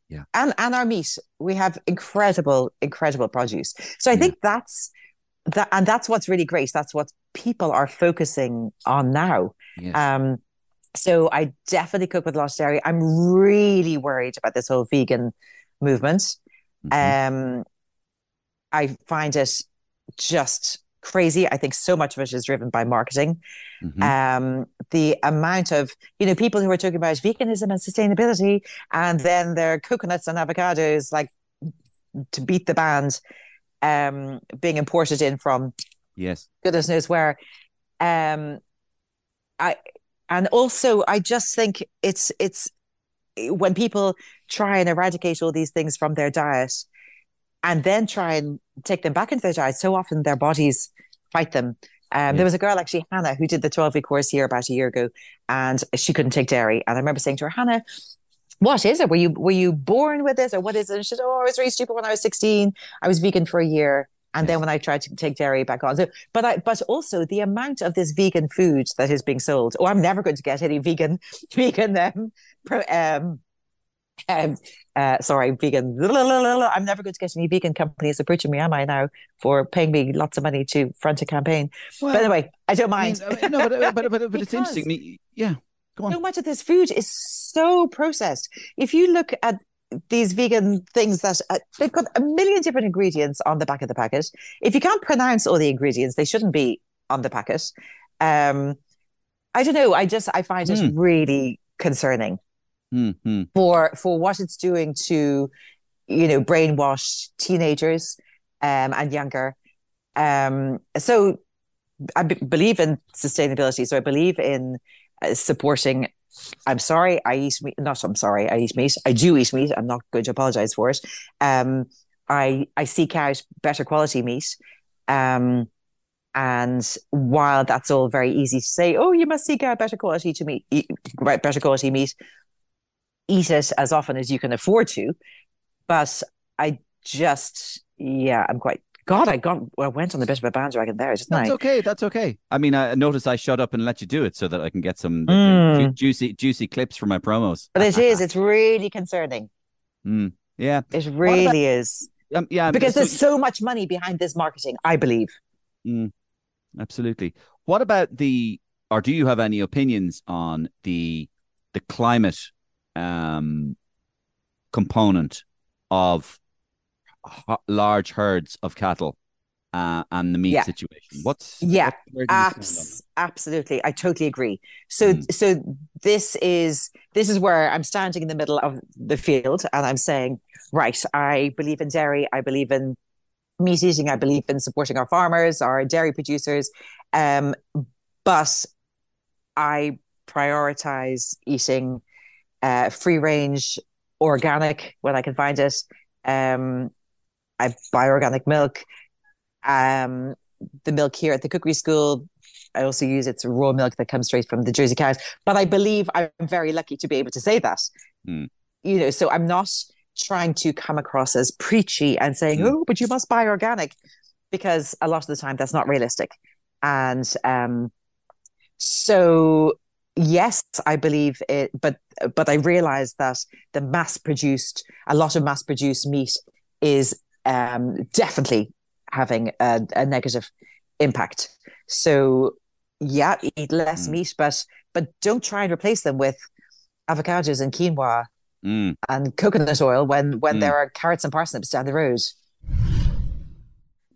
Yeah. and and our meat, we have incredible, incredible produce. So I Yeah. think that's that, and that's what's really great. That's what people are focusing on now. Yes. Um, so I definitely cook with a lot of dairy. I'm really worried about this whole vegan movement. Mhm. Um, I find it just crazy. I think so much of it is driven by marketing. Mhm. Um, the amount of you know people who are talking about veganism and sustainability, and then their coconuts and avocados like to beat the band, um, being imported in from yes. goodness knows where. Um, I and also I just think it's it's when people try and eradicate all these things from their diet and then try and take them back into their diet, so often their bodies fight them. Um, Yeah. There was a girl actually, Hannah, who did the 12 week course here about a year ago, and she couldn't take dairy. And I remember saying to her, Hannah, what is it? Were you were you born with this or what is it? And she said, Oh, I was really stupid when I was 16. I was vegan for a year. And then when I tried to take dairy back on. So but I but also the amount of this vegan food that is being sold. Oh, I'm never going to get any vegan vegan um, pro, um um, uh, sorry, vegan. I'm never going to get any vegan companies approaching me, am I now, for paying me lots of money to front a campaign? but anyway, I don't mind. I mean, no, but, but, but, but it's interesting. Yeah, go on. so much of this food is so processed. If you look at these vegan things that uh, they've got a million different ingredients on the back of the packet. If you can't pronounce all the ingredients, they shouldn't be on the packet. Um, I don't know. I just I find it Hmm. really concerning Mm-hmm. for for what it's doing to you know brainwash teenagers um, and younger. Um, so I b- believe in sustainability. So I believe in uh, supporting. I'm sorry, I eat meat. Not I'm sorry, I eat meat. I do eat meat. I'm not going to apologize for it. Um, I I seek out better quality meat. Um, and while that's all very easy to say, oh, you must seek out better quality to meat, better quality meat, eat it as often as you can afford to. But I just, yeah, I'm quite. God, I got I went on a bit of a bandwagon there, didn't That's I? okay. That's okay. I mean, I notice I shut up and let you do it so that I can get some Mm. ju- juicy, juicy clips for my promos. But it is. It's really concerning. Mm, yeah, It really is um, yeah. because so- there's so much money behind this marketing. I believe. Mm, absolutely. What about the, or do you have any opinions on the the climate um, component of h- large herds of cattle uh, and the meat Yeah. situation? What's Yeah, what- where do you stand on Abs- absolutely, I totally agree. So, Mm. so this is this is where I'm standing in the middle of the field, and I'm saying, right, I believe in dairy, I believe in meat eating, I believe in supporting our farmers, our dairy producers, um, but I prioritize eating uh, free range, organic when I can find it. Um, I buy organic milk. Um, the milk here at the cookery school. I also use it's raw milk that comes straight from the Jersey cows. But I believe I'm very lucky to be able to say that. Mm. You know, so I'm not trying to come across as preachy and saying, Mm. "Oh, but you must buy organic," because a lot of the time that's not realistic. And um, so yes, I believe it, but but I realize that the mass produced, a lot of mass produced meat is um, definitely having a, a negative impact. So yeah, eat less Mm. meat, but but don't try and replace them with avocados and quinoa Mm. and coconut oil when when Mm. there are carrots and parsnips down the road.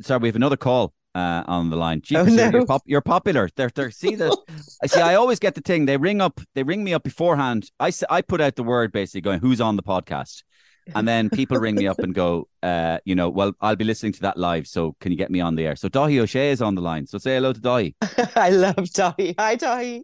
Sorry, we have another call uh, on the line. Jeepers, Oh, you're, no. you're, pop- you're popular. They're, they're, see the, I see. I always get the thing. They ring up. They ring me up beforehand. I I put out the word basically going, "Who's on the podcast?" And then people ring me up and go, uh, you know, well, I'll be listening to that live. So can you get me on the air? So Daithí Ó Sé is on the line. So say hello to Daithí. I love Daithí. Hi, Daithí.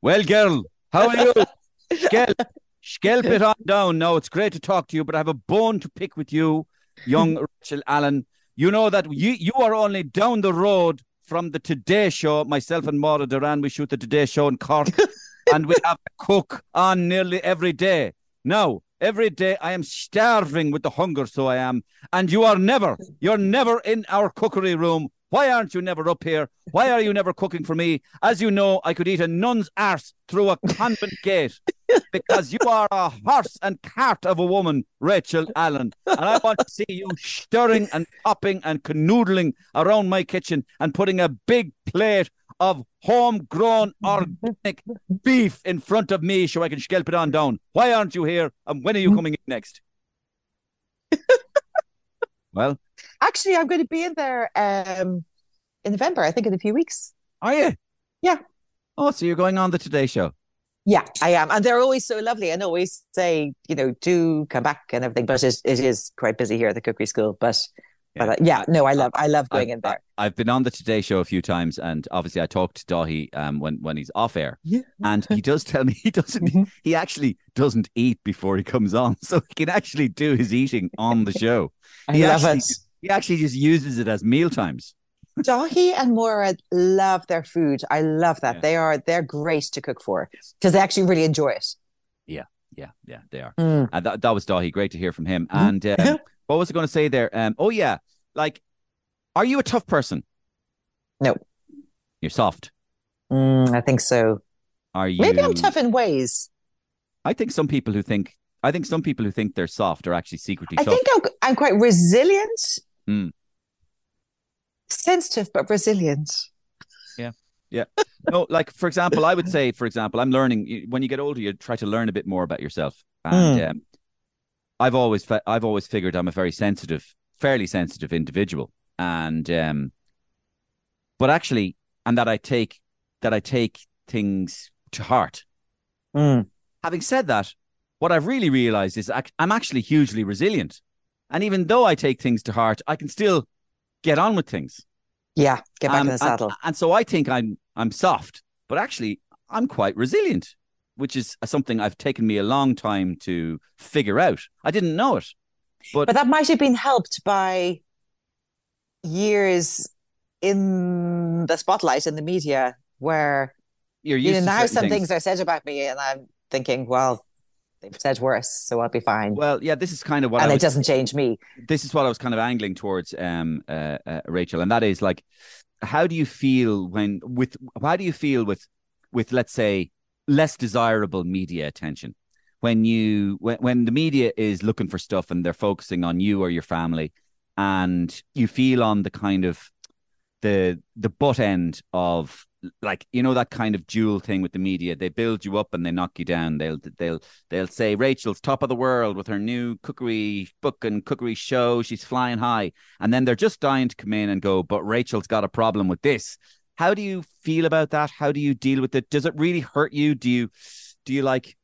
Well, girl, how are you? Skelp, skelp it on down. Now it's great to talk to you, but I have a bone to pick with you, young Rachel Allen. You know that you you are only down the road from the Today Show. Myself and Maura Derrane, we shoot the Today Show in Cork, and we have cook on nearly every day. Now, every day I am starving with the hunger, so I am. And you are never, you're never in our cookery room. Why aren't you never up here? Why are you never cooking for me? As you know, I could eat a nun's arse through a convent gate because you are a horse and cart of a woman, Rachel Allen. And I want to see you stirring and popping and canoodling around my kitchen and putting a big plate of homegrown organic beef in front of me so I can scalp it on down. Why aren't you here? And when are you mm-hmm. coming in next? Well, Actually, I'm going to be in there um, in November. I think in a few weeks. are you? Yeah. Oh, so you're going on the Today Show? Yeah, I am, and they're always so lovely, and always say, you know, do come back and everything. But it, it is quite busy here at the cookery school. But, Yeah. but uh, yeah, no, I love, I love going I've, in there. I, have been on the Today Show a few times, and obviously I talked to Daithí um, when when he's off air, Yeah. and he does tell me he doesn't. Mhm. He actually doesn't eat before he comes on, so he can actually do his eating on the show. I he love actually it. He actually just uses it as meal times. Daithí and Maura love their food. I love that. Yeah. They are they're great to cook for because they actually really enjoy it. Yeah, yeah, yeah, they are. Mm. And that, that was Daithí. Great to hear from him. Mhm. And um, what was I going to say there? Um, oh yeah, like, are you a tough person? No. You're soft. Mm, I think so. Are you? Maybe I'm tough in ways. I think some people who think. I think some people who think they're soft are actually secretly I tough. think I'm, I'm quite resilient. Mm. Sensitive but resilient. Yeah, yeah. no, like for example, I would say, for example, I'm learning. When you get older, you try to learn a bit more about yourself, and um, I've always, fe- I've always figured I'm a very sensitive, fairly sensitive individual, and um, but actually, and that I take that I take things to heart. Mm. Having said that, what I've really realized is I'm actually hugely resilient, and even though I take things to heart, I can still get on with things. Yeah, get back Um, in the saddle. And, and so I think I'm I'm soft, but actually I'm quite resilient, which is something I've taken me a long time to figure out. I didn't know it. But, But that might have been helped by years in the spotlight in the media where you're you know now some things. things are said about me and I'm thinking, well, they've said worse, so I'll be fine. Well, yeah, this is kind of what and I it doesn't change me. this is what I was kind of angling towards, um, uh, uh, Rachel, and that is like, how do you feel when with how do you feel with with let's say less desirable media attention. When you when when the media is looking for stuff and they're focusing on you or your family, and you feel on the kind of the the butt end of like you know that kind of dual thing with the media they build you up and they knock you down. They'll they'll they'll say Rachel's top of the world with her new cookery book and cookery show. She's flying high. And then they're just dying to come in and go but Rachel's got a problem with this how do you feel about that? How do you deal with it? Does it really hurt you? Do you do you like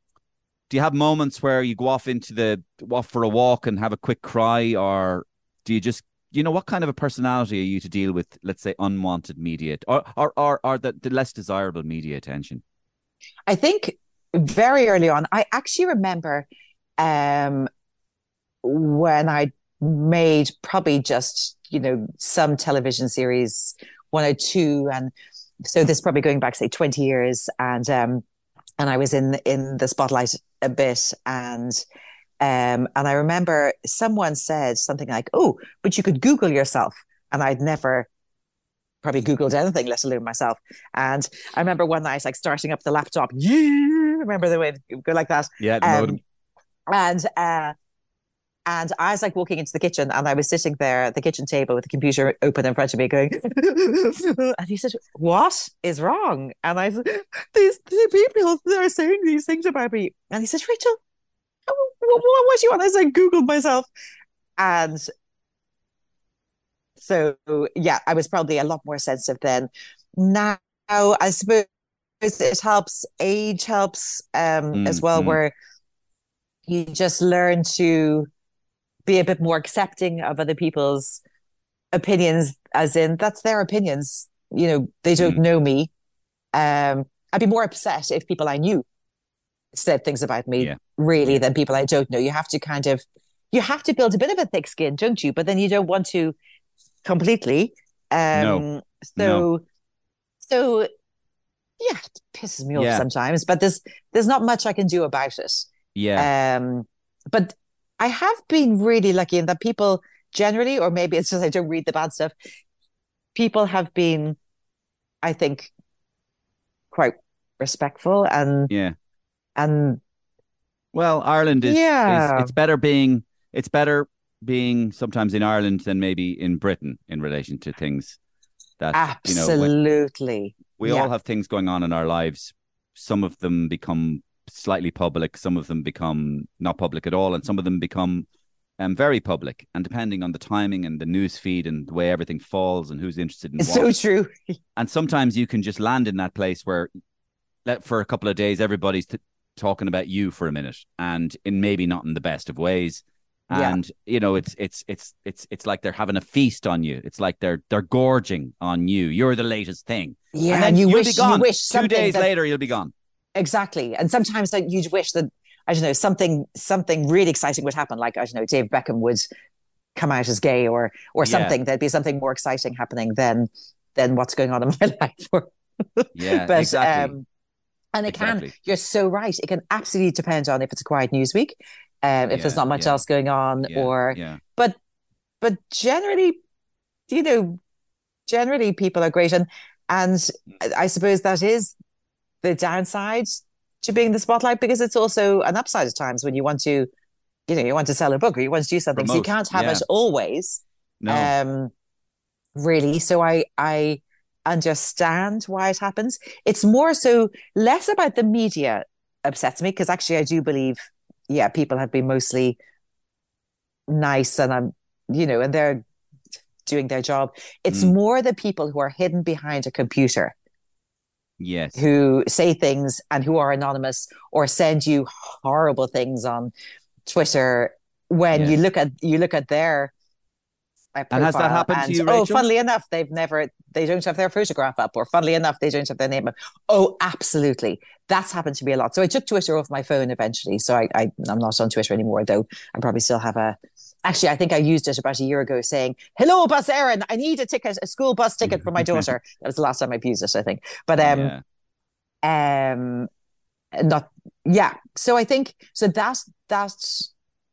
do you have moments where you go off into the off for a walk and have a quick cry or do you just you know what kind of a personality are you to deal with let's say unwanted media or or or, or the, the less desirable media attention? I think very early on, I actually remember um, when I made probably just, you know, some television series, one or two. And so this is probably going back, say, 20 years. And um, and I was in in the spotlight a bit. And um, and I remember someone said something like, oh, but you could Google yourself. And I'd never probably Googled anything, let alone myself. And I remember one night, like starting up the laptop. Yeah, remember the way it would go like that. yeah Um, modem. and uh, and I was like walking into the kitchen, and I was sitting there at the kitchen table with the computer open in front of me, going. and he said, "What is wrong?" And I said, "These, people they're saying these things about me." And he said, "Rachel, what, what was you on?" I said, "Googled myself," and so yeah, I was probably a lot more sensitive then. Now, I suppose it helps. Age helps um, Mm, as well, mm. where you just learn to be a bit more accepting of other people's opinions, as in that's their opinions. You know, they don't Mm. know me. Um, I'd be more upset if people I knew said things about me, Yeah. really, than people I don't know. You have to kind of, you have to build a bit of a thick skin, don't you? But then you don't want to completely. Um, No. So, No. so yeah, it pisses me off Yeah. sometimes. But there's there's not much I can do about it. yeah Um, but I have been really lucky in that people generally, or maybe it's just I don't read the bad stuff. People have been, I think, quite respectful and yeah and well ireland is, is Yeah. it's better being it's better being sometimes in ireland than maybe in britain in relation to things that you know absolutely. we Yeah. all have things going on in our lives some of them become slightly public. Some of them become not public at all and some of them become um, very public. And depending on the timing and the news feed and the way everything falls and who's interested in It's what. so true. and sometimes you can just land in that place where let for a couple of days everybody's t- talking about you for a minute and in maybe not in the best of ways. Yeah. and you know it's it's it's it's it's like they're having a feast on you. It's like they're they're gorging on you. You're the latest thing. Yeah, and then you wish you wish two days that- later you'll be gone Exactly. And sometimes you'd wish that I don't know something something really exciting would happen, like I don't know, Dave Beckham would come out as gay or or Yeah. something. There'd be something more exciting happening than than what's going on in my life. Yeah but exactly um, and it Exactly. can. You're so right. It can absolutely depend on if it's a quiet news week, um, if there's not much yeah. else going on, yeah, or yeah but but generally, you know, generally people are great, and and I suppose that is the downside to being in the spotlight because it's also an upside at times when you want to, you know, you want to sell a book or you want to do something, so you can't have yeah. it always. no Um, really. So I I understand why it happens. It's more so less about the media upsets me because actually I do believe, yeah, people have been mostly nice and I'm, you know, and they're doing their job. It's Mm. more the people who are hidden behind a computer yes who say things and who are anonymous or send you horrible things on Twitter when you look at you look at their uh, And has that happened to and, you, Oh, funnily enough, they've never they don't have their photograph up, or funnily enough, they don't have their name up. Oh, absolutely, that's happened to me a lot. So I took Twitter off my phone eventually. So I, I I'm not on Twitter anymore, though. I probably still have a Actually, I think I used it about a year ago saying, Hello, Bus Éireann, I need a ticket, a school bus ticket for my daughter. that was the last time I've used it, I think. But um Yeah. um not yeah. So I think so that's that's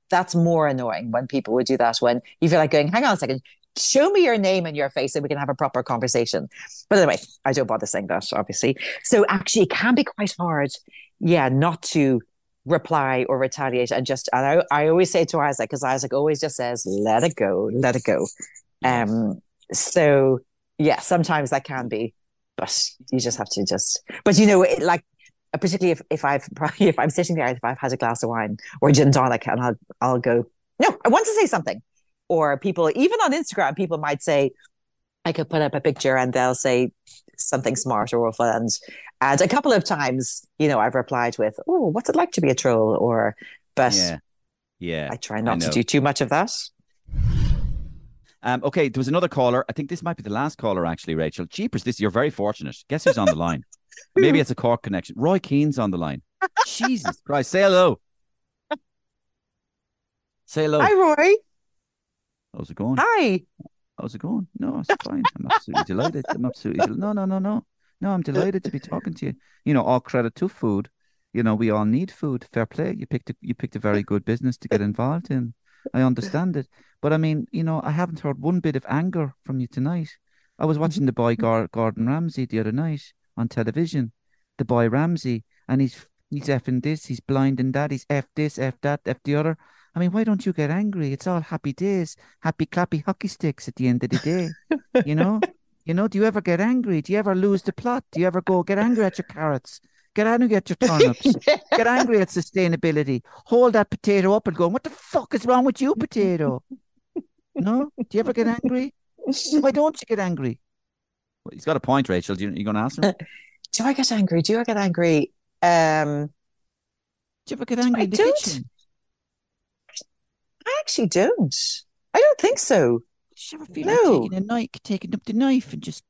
that's more annoying when people would do that when you feel like going, hang on a second, show me your name and your face and we can have a proper conversation. But anyway, I don't bother saying that, obviously. So actually it can be quite hard, yeah, not to reply or retaliate and just and I, I always say to Isaac because Isaac always just says let it go let it go. Um so yeah sometimes that can be but you just have to just but you know it, like particularly if, if I've probably if I'm sitting there if I've had a glass of wine or gin tonic and I'll I'll go no I want to say something. Or people even on Instagram people might say I could put up a picture and they'll say something smart or awful and and a couple of times you know I've replied with oh what's it like to be a troll or but Yeah. Yeah. I try not to do too much of that Um, okay, there was another caller. I think this might be the last caller, actually, Rachel. Jeepers, this you're very fortunate. Guess who's on the line? Maybe it's a Cork connection. Roy Keane's on the line. Jesus Christ, say hello. Say hello. hi Roy How's it going? hi How's it going? No, it's fine. I'm absolutely delighted. I'm absolutely del- no, no, no, no, no. I'm delighted to be talking to you. You know, all credit to food. You know, we all need food. Fair play. You picked a, you picked a very good business to get involved in. I understand it, but I mean, you know, I haven't heard one bit of anger from you tonight. I was watching mm-hmm. the boy Gar- Gordon Ramsay the other night on television. The boy Ramsay, and he's he's effing this, he's blinding that, he's f this, f that, f the other. I mean, why don't you get angry? It's all happy days, happy clappy hockey sticks at the end of the day. You know? You know, do you ever get angry? Do you ever lose the plot? Do you ever go get angry at your carrots? Get angry at your turnips? get angry at sustainability? Hold that potato up and go, what the fuck is wrong with you, potato? No? Do you ever get angry? Why don't you get angry? Well, he's got a point, Rachel. Do you, you going to ask him? Do do I get angry do I get angry um you ever get angry I in the don't. kitchen? I actually don't I don't think so you ever feel No. like taking a knife, taking up the knife and just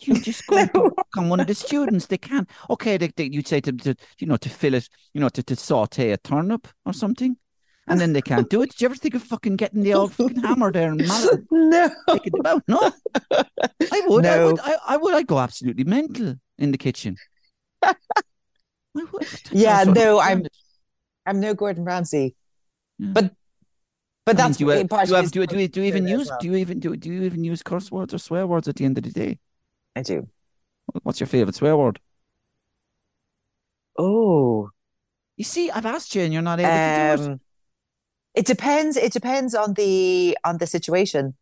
you just go No. on one of the students? They can't. Okay, they, they, you'd say to, to you know to fill it, you know to, to saute a turnip or something, and then they can't do it. Did you ever think of fucking getting the old fucking hammer there and mallet, no taking them out? No, I would. I would. I, I would. I'd go absolutely mental in the kitchen. I would. Yeah, all sort of no, I'm- I'm no Gordon Ramsay Yeah. but but I mean, that's do you, part do you, have, do, you, do, you, do you even doing it as use well. do you even do, do you even use curse words or swear words at the end of the day? I do What's your favorite swear word? oh You see, I've asked you and you're not able to do it. um it depends it depends on the on the situation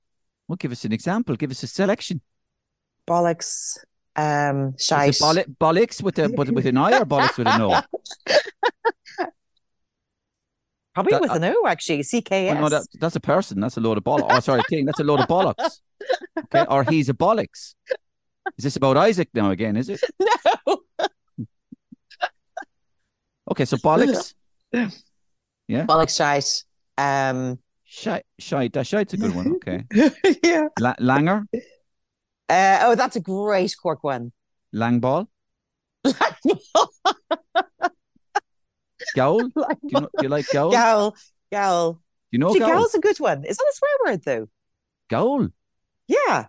Well, give us an example. Give us a selection. bollocks um shite it bollocks with a but with an I or bollocks with an O? probably that- with an O actually CKS Oh, no, that, that's a person. That's a load of bollocks. Oh, sorry, thing. That's a load of bollocks. Okay, or he's a bollocks. Is this about Isaac now again? Is it? no Okay, so bollocks. Yeah. Bollocks shite um Shite, shite. That shite's a good one. Okay. yeah La- langer, uh, oh that's a great cork one langball, gowl. Do you, know, do you like gowl? Gowl, gowl. Do you know See, gowl? gowl's a good one. Is that a swear word though? Gowl. Yeah.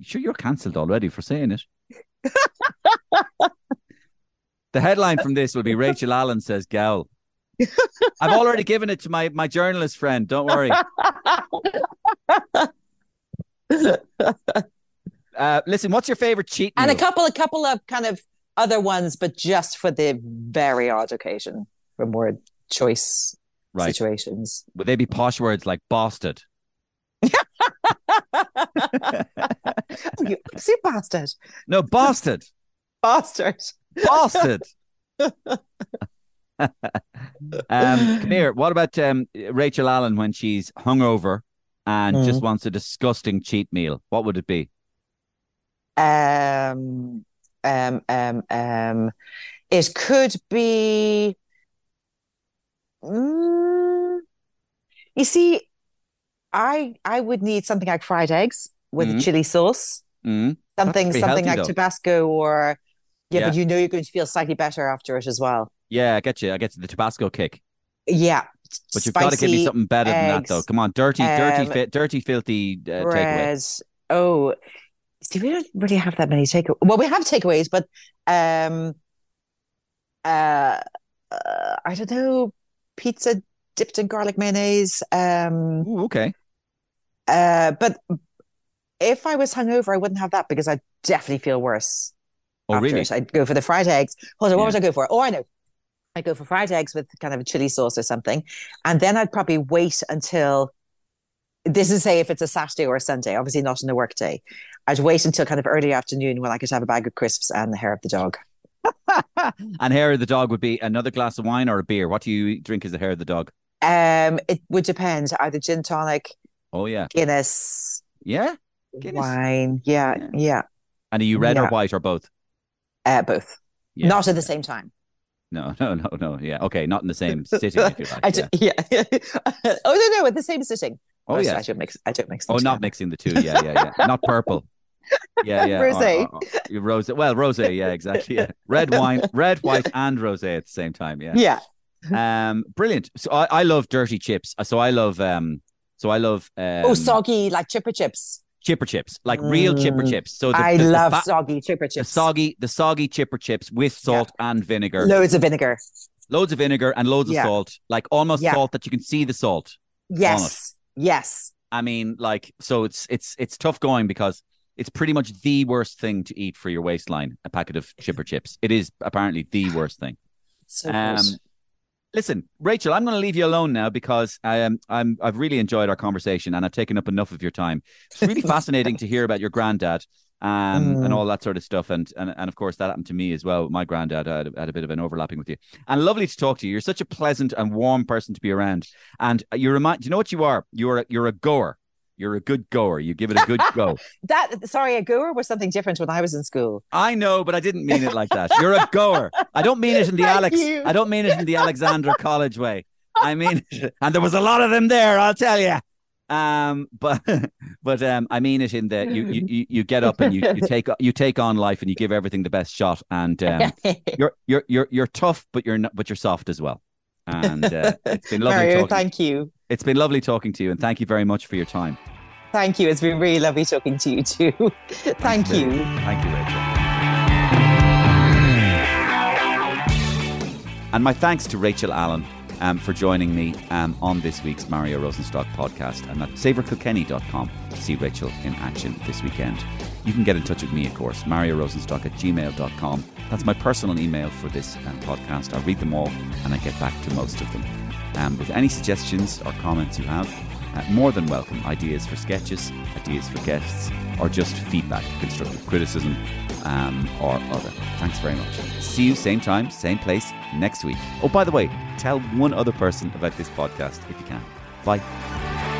Sure, you're cancelled already for saying it. the headline from this will be Rachel Allen says gowl. I've already given it to my, my journalist friend. Don't worry. Uh, listen, what's your favorite cheat and a couple, a couple of kind of other ones, but just for the very odd occasion, for more choice Right. situations. Would they be posh words like bosted? oh, you absolute bastard. No, bastard. Bastard. Bastard. um, come here. What about um, Rachel Allen when she's hungover and Mm. just wants a disgusting cheat meal? What would it be? Um, um, um, um, it could be. Mm, you see, I I would need something like fried eggs with Mhm. chili sauce. Mm. Something something like though. Tabasco or yeah, Yeah. but you know you're going to feel slightly better after it as well. Yeah, I get you. I get the Tabasco kick. Yeah. But you've got to give me something better than that, though. Come on, dirty, dirty, um, fi- dirty, filthy uh, takeaway. Oh, see, we don't really have that many takeaways. Well, we have takeaways, but um, uh, uh, I don't know, pizza dipped in garlic mayonnaise. Um, Ooh, okay. uh, but if I was hungover, I wouldn't have that because I'd definitely feel worse. Oh, really? it. I'd go for the fried eggs. Hold on, what Yeah. would I go for? Oh, I know. I'd go for fried eggs with kind of a chili sauce or something. And then I'd probably wait until this is say if it's a Saturday or a Sunday, obviously not on a work day. I'd wait until kind of early afternoon when I could have a bag of crisps and the hair of the dog. and hair of the dog would be another glass of wine or a beer. What do you drink as the hair of the dog? Um, it would depend either gin tonic, Oh yeah, Guinness, yeah. Guinness. wine. Yeah, Yeah. yeah. And are you red or white or both? Uh, both. Yeah. Not at the same time. No, no, no, no. Yeah. Okay. Not in the same you like. I yeah. do, yeah. oh no, no, at the same sitting. Oh No, yeah. I don't mix. I don't mix. Oh, not together. mixing the two. Yeah, yeah, yeah. Not purple. Yeah, yeah. Rosé. Rosé. Well, rosé. Yeah, exactly. Yeah. Red wine, red, white, and rosé at the same time. Yeah. Yeah. Um, brilliant. So I, I love dirty chips. So I love um, so I love um, oh, soggy like chipper chips. chipper chips, like real chipper Mm, chips. So the, I the- the love soggy chipper the chips. soggy, the soggy chipper chips with salt and vinegar, Loads of vinegar. loads of vinegar and loads Yeah. of salt, like almost Yeah. salt that you can see the salt. Yes. Yes. I mean, like, so it's it's it's tough going because it's pretty much the worst thing to eat for your waistline. A packet of chipper chips. It is apparently the worst thing. So Um. Listen, Rachel, I'm going to leave you alone now because I am I'm I've really enjoyed our conversation and I've taken up enough of your time. It's really fascinating to hear about your granddad um, and Mm. all that sort of stuff, and, and and of course that happened to me as well. My granddad I had, had a bit of an overlapping with you, and lovely to talk to you. You're such a pleasant and warm person to be around, and you remind. Do you know what you are? You're a, you're a goer. You're a good goer. You give it a good go. that sorry, a goer was something different when I was in school. I know, but I didn't mean it like that. You're a goer. I don't mean it in the Thank Alex. you. I don't mean it in the Alexandra College way. I mean, and there was a lot of them there. I'll tell you. Um, but but um, I mean it in the you you you- you get up and you you take you take on life and you give everything the best shot. And um, you're you're you're you're tough, but you're not, but you're soft as well. And uh, it's been lovely Mario, talking. thank you. It's been lovely talking to you, and thank you very much for your time. Thank you. It's been really lovely talking to you too. Thank you. Thank you, Rachel. And my thanks to Rachel Allen um, for joining me um, on this week's Mario Rosenstock podcast and at savourkilkenny.com to see Rachel in action this weekend. You can get in touch with me, of course, Mario Rosenstock at gmail.com. That's my personal email for this um, podcast. I read them all and I get back to most of them. Um, with any suggestions or comments you have, uh, more than welcome ideas for sketches, ideas for guests, or just feedback, constructive criticism, um, or other. Thanks very much. See you same time, same place next week. Oh, by the way, tell one other person about this podcast if you can. Bye.